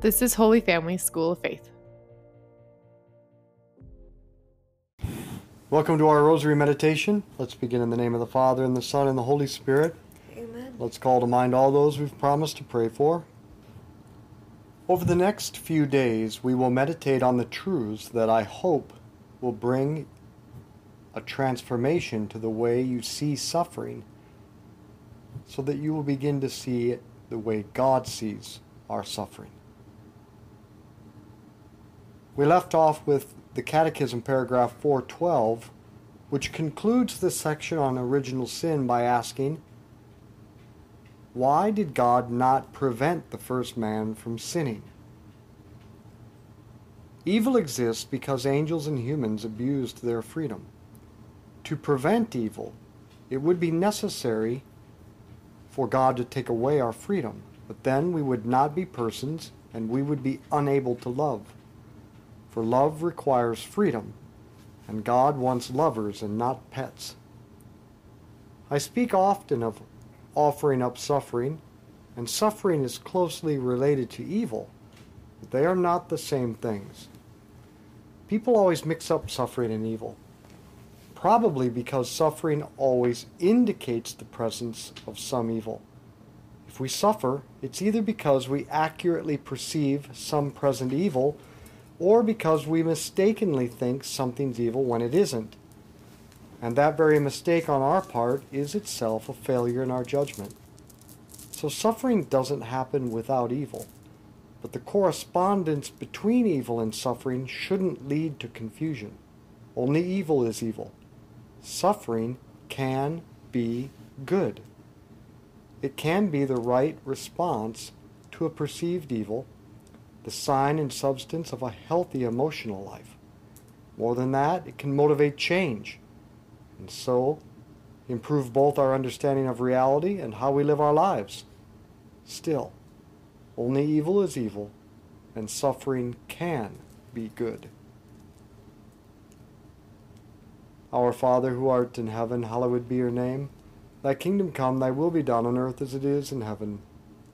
This is Holy Family School of Faith. Welcome to our Rosary Meditation. Let's begin in the name of the Father, and the Son, and the Holy Spirit. Amen. Let's call to mind all those we've promised to pray for. Over the next few days, we will meditate on the truths that I hope will bring a transformation to the way you see suffering so that you will begin to see it the way God sees our suffering. We left off with the Catechism, paragraph 412, which concludes this section on original sin by asking, Why did God not prevent the first man from sinning? Evil exists because angels and humans abused their freedom. To prevent evil, it would be necessary for God to take away our freedom, but then we would not be persons and we would be unable to love. For love requires freedom, and God wants lovers and not pets. I speak often of offering up suffering, and suffering is closely related to evil, but they are not the same things. People always mix up suffering and evil, probably because suffering always indicates the presence of some evil. If we suffer, it's either because we accurately perceive some present evil or because we mistakenly think something's evil when it isn't. And that very mistake on our part is itself a failure in our judgment. So suffering doesn't happen without evil, but the correspondence between evil and suffering shouldn't lead to confusion. Only evil is evil. Suffering can be good. It can be the right response to a perceived evil the sign and substance of a healthy emotional life. More than that, it can motivate change, and so improve both our understanding of reality and how we live our lives. Still, only evil is evil, and suffering can be good. Our Father who art in heaven, hallowed be your name. Thy kingdom come, thy will be done on earth as it is in heaven.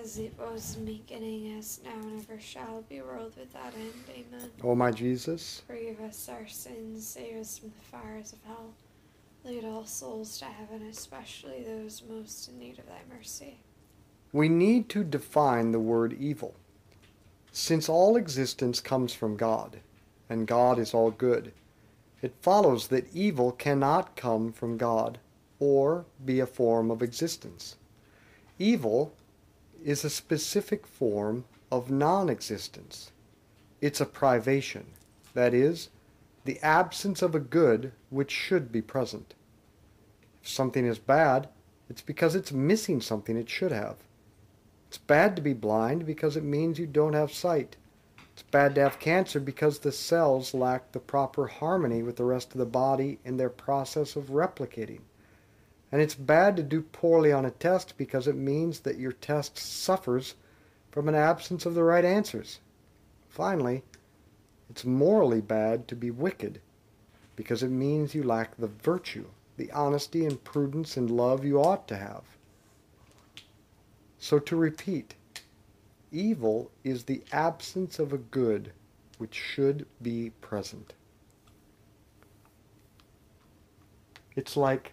As it was in the beginning, as now and ever shall be, world without end. Amen. O my Jesus, Forgive us our sins, save us from the fires of hell. Lead all souls to heaven, especially those most in need of thy mercy. we need to define the word evil. Since all existence comes from God, and God is all good, it follows that evil cannot come from God or be a form of existence. Evil is a specific form of non existence. It's a privation, that is, the absence of a good which should be present. If something is bad, it's because it's missing something it should have. It's bad to be blind because it means you don't have sight. It's bad to have cancer because the cells lack the proper harmony with the rest of the body in their process of replicating. And it's bad to do poorly on a test because it means that your test suffers from an absence of the right answers. Finally, it's morally bad to be wicked because it means you lack the virtue, the honesty and prudence and love you ought to have. So to repeat, evil is the absence of a good which should be present. It's like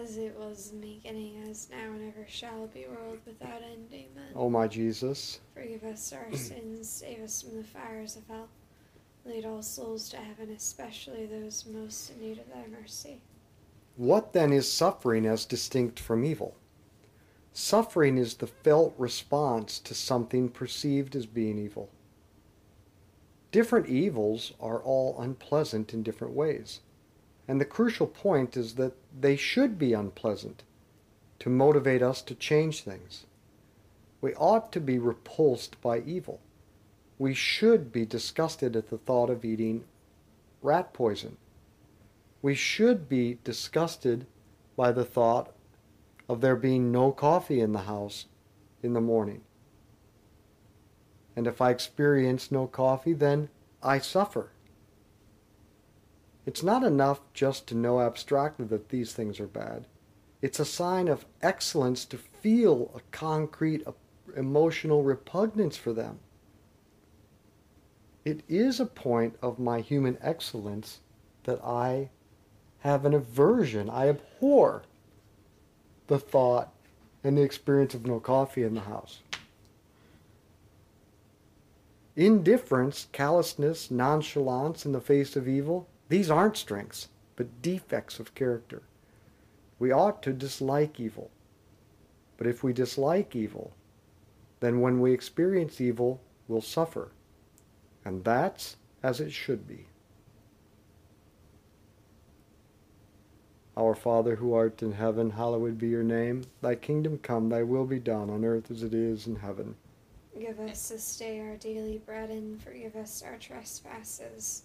As it was in the beginning, as now and ever shall be, world without end. Amen. O my Jesus, Forgive us our sins, save us from the fires of hell. Lead all souls to heaven, especially those most in need of thy mercy. what then is suffering as distinct from evil? Suffering is the felt response to something perceived as being evil. Different evils are all unpleasant in different ways. And the crucial point is that they should be unpleasant to motivate us to change things. We ought to be repulsed by evil. We should be disgusted at the thought of eating rat poison. We should be disgusted by the thought of there being no coffee in the house in the morning. And if I experience no coffee, then I suffer. It's not enough just to know abstractly that these things are bad. It's a sign of excellence to feel a concrete emotional repugnance for them. It is a point of my human excellence that I have an aversion, I abhor the thought and the experience of no coffee in the house. Indifference, callousness, nonchalance in the face of evil, these aren't strengths, but defects of character. We ought to dislike evil. But if we dislike evil, then when we experience evil, we'll suffer. And that's as it should be. Our Father who art in heaven, hallowed be your name. Thy kingdom come, thy will be done on earth as it is in heaven. Give us this day our daily bread and forgive us our trespasses,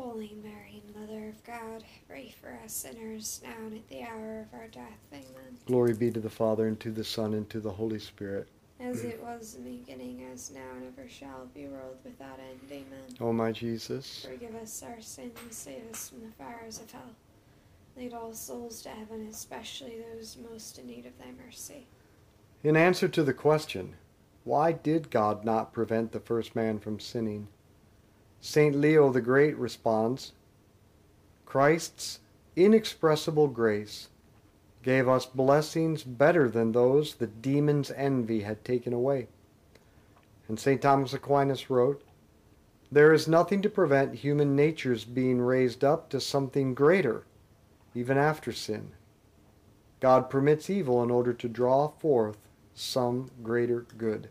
Holy Mary, Mother of God, pray for us sinners now and at the hour of our death. Amen. Glory be to the Father, and to the Son, and to the Holy Spirit. As it was in the beginning, as now, and ever shall be, world without end. Amen. O my Jesus, Forgive us our sins, save us from the fires of hell. Lead all souls to heaven, especially those most in need of thy mercy. in answer to the question, why did God not prevent the first man from sinning? St. Leo the Great responds, Christ's inexpressible grace gave us blessings better than those the demon's envy had taken away. And St. Thomas Aquinas wrote, There is nothing to prevent human nature's being raised up to something greater, even after sin. God permits evil in order to draw forth some greater good.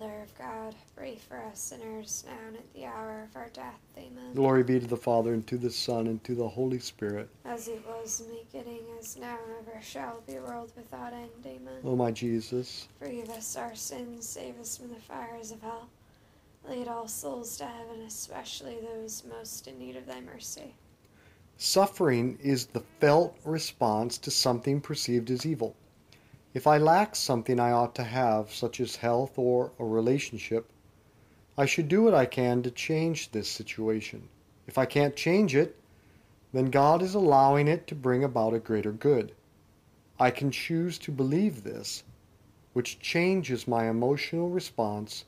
Mother of God, pray for us sinners now and at the hour of our death. Amen. Glory be to the Father, and to the Son, and to the Holy Spirit. As it was in the beginning, is now, and ever shall be, world without end. Amen. O my Jesus, Forgive us our sins, save us from the fires of hell. Lead all souls to heaven, especially those most in need of thy mercy. suffering is the felt response to something perceived as evil. If I lack something I ought to have, such as health or a relationship, I should do what I can to change this situation. If I can't change it, then God is allowing it to bring about a greater good. I can choose to believe this, which changes my emotional response,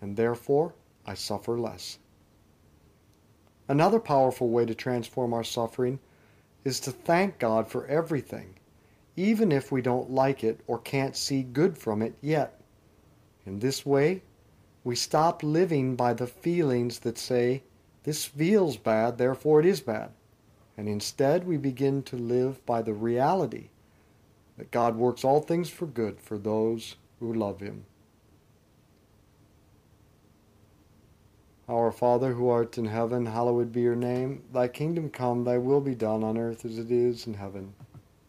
and therefore I suffer less. Another powerful way to transform our suffering is to thank God for everything, even if we don't like it or can't see good from it yet. In this way, we stop living by the feelings that say, this feels bad, therefore it is bad. And instead, we begin to live by the reality that God works all things for good for those who love Him. Our Father who art in heaven, hallowed be your name. Thy kingdom come, thy will be done on earth as it is in heaven.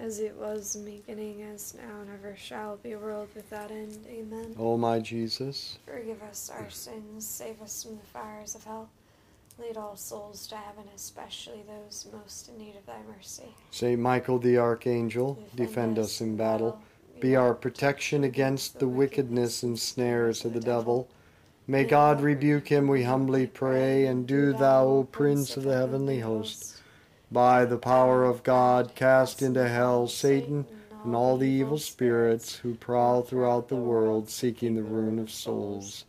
As it was in the beginning, as now, and ever shall be, a world without end. Amen. O my Jesus, Forgive us our sins, save us from the fires of hell. Lead all souls to heaven, especially those most in need of thy mercy. Saint Michael the Archangel, defend us in battle. Be our protection against the wickedness and snares of the devil. May God rebuke him, we humbly pray, and do thou, O Prince of the heavenly host, by the power of God, cast into hell Satan and all the evil spirits who prowl throughout the world seeking the ruin of souls.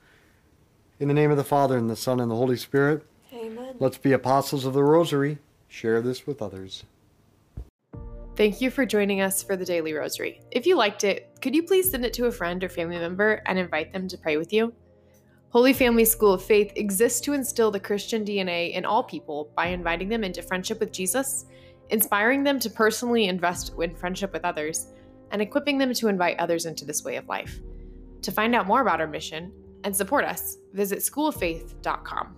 In the name of the Father, and the Son, and the Holy Spirit, Amen. let's be apostles of the Rosary. Share this with others. Thank you for joining us for the Daily Rosary. If you liked it, could you please send it to a friend or family member and invite them to pray with you? Holy Family School of Faith exists to instill the Christian DNA in all people by inviting them into friendship with Jesus, inspiring them to personally invest in friendship with others, and equipping them to invite others into this way of life. To find out more about our mission and support us, visit schooloffaith.com.